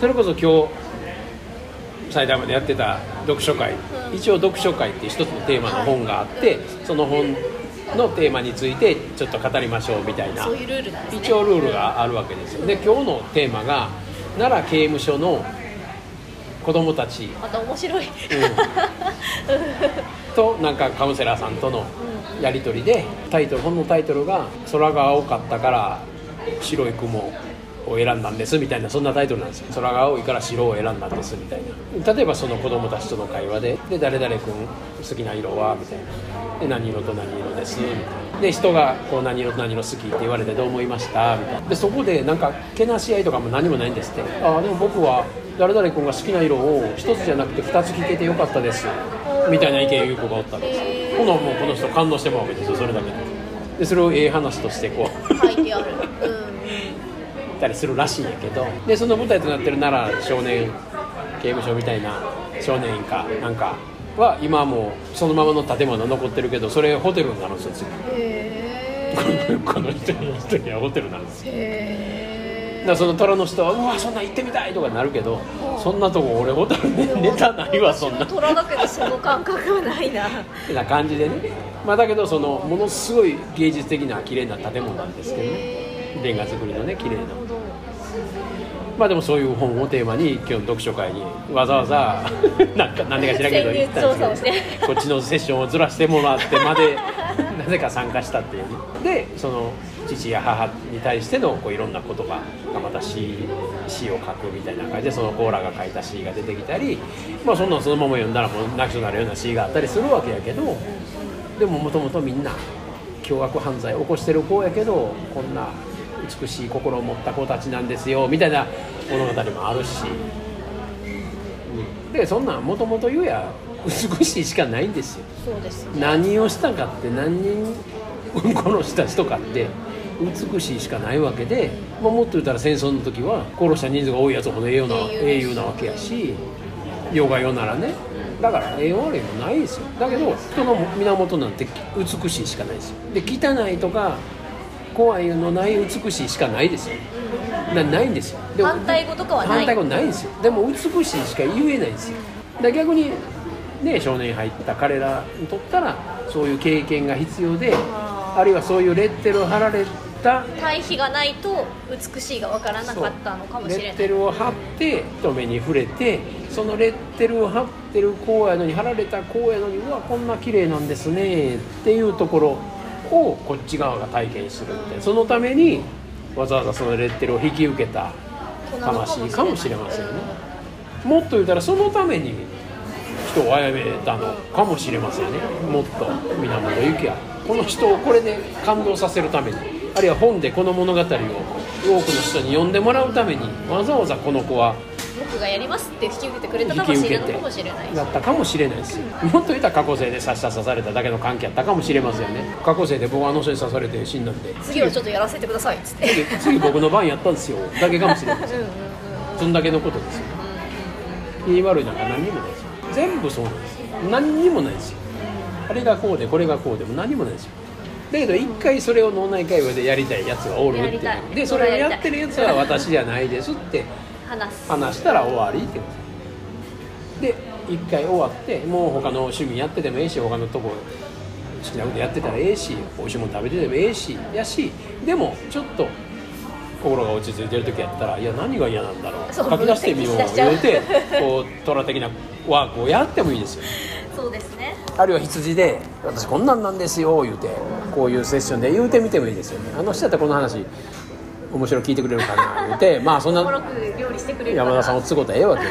それこそ今日最大までやってた読書会、うん。一応読書会っていう一つのテーマの本があって、その本のテーマについてちょっと語りましょうみたいな。そういうルールなんですね。一応ルールがあるわけですよ。で今日のテーマが奈良刑務所の子供たち。また面白い、となんかカウンセラーさんとのやり取りでタイトル本のタイトルが「空が青かったから白い雲を選んだんです」みたいなそんなタイトルなんですよ。空が青いから白を選んだんですみたいな。例えばその子供たちとの会話で「で誰々君好きな色は?」みたいな「で何色と何色です」みたいな。で人がこう何色と何色好きって言われてどう思いましたみたいな。でそこでなんかけなし合いとかも何もないんですって「ああでも僕は誰々君が好きな色を一つじゃなくて二つ聞けてよかったです」みたいな意見を言う子がおったんです。ほなもうこの人感動してもらうわけですよそれだけで。でそれをええ話としてこう。書いてある、うんたりするらしいんやけどでその舞台となってる奈良少年刑務所みたいな少年院かなんかは今はもうそのままの建物残ってるけどそれホテルになるんですよ次。へ この人に人にはホテルなんですよ。えだからその虎の人は「うわそんなん行ってみたい!」とかなるけどそんなとこ俺ホテルで寝たないわそんな。虎だけどその感覚はないな。っ てな感じでね、まあ、だけどそのものすごい芸術的な綺麗な建物なんですけどねレンガ作りのね綺麗な。まあでもそういう本をテーマに今日の読書会にわざわざなんか何でか知らんけど行ったんですけどこっちのセッションをずらしてもらってまでなぜか参加したっていう。ねでその父や母に対してのこういろんな言葉がまた詩詩を書くみたいな感じでそのコーラが書いた詩が出てきたりまあそんなんそのまま読んだらもう泣きそうになるような詩があったりするわけやけどでももともとみんな凶悪犯罪を起こしてる子やけどこんな美しい心を持った子たちなんですよみたいな物語もあるし、うんでそんなんもともと言うや美しいしかないんですよ。そうです何をしたかって何人 殺した人かって美しいしかないわけで、まあ、もっと言ったら戦争の時は殺した人数が多いやつほど栄養な英雄英雄なわけやし世が世ならね。だから栄養悪いもないですよ。だけど人の源なんて美しいしかないですよ。で汚いとか怖いのない美しいしかないですよ。なないんですよ。でも反対語とかはない。反対語ないんですよ。でも美しいしか言えないんですよ。逆にね少年院入った彼らにとったらそういう経験が必要であるいはそういうレッテルを貼られた対比がないと美しいが分からなかったのかもしれレッないテルを貼って人目に触れてそのレッテルを貼ってるこうやのに貼られたこうやのにうわこんな綺麗なんですねっていうところをこっち側が体験するみたいなそのためにわざわざそのレッテルを引き受けた魂かもしれませんね。もっと言うたらそのために人を殺めたのかもしれませんね。もっと源由紀はこの人をこれで感動させるために。あるいは本でこの物語を多くの人に読んでもらうためにわざわざこの子は僕がやりますって引き受けてくれた引き受けて魂なのかもしれないだったかもしれないですよもっと言ったら過去生で刺した刺されただけの関係やったかもしれませんよね。過去生で僕はあの人に刺されて死んだんで。次はちょっとやらせてくださいっつって。次次僕の番やったんですよ。だけかもしれませんうんうんうんそんだけのことですよ。言い悪いなんか何にもないですよ。全部そうなんですよ。何にもないですよ。あれがこうでこれがこうでも何にもないですよ。だけど一回それを脳内会話でやりたいやつがおるってでそれをやってるやつは私じゃないですって話す。話したら終わりってで一回終わってもう他の趣味やっててもええし他のとこ好きなことやってたらええし美味しいもの食べててもええしやしでもちょっと心が落ち着いてる時やったらいや何が嫌なんだろう。書き出してみよう。言うてこう虎的なワークをやってもいいですよ。そうですね。あるいは羊で「私こんなんなんですよ」言うてこういうセッションで言うてみてもいいですよね。あの人やったらこの話面白い聞いてくれるかな言うてまあそんな山田さんを都合たらええわけで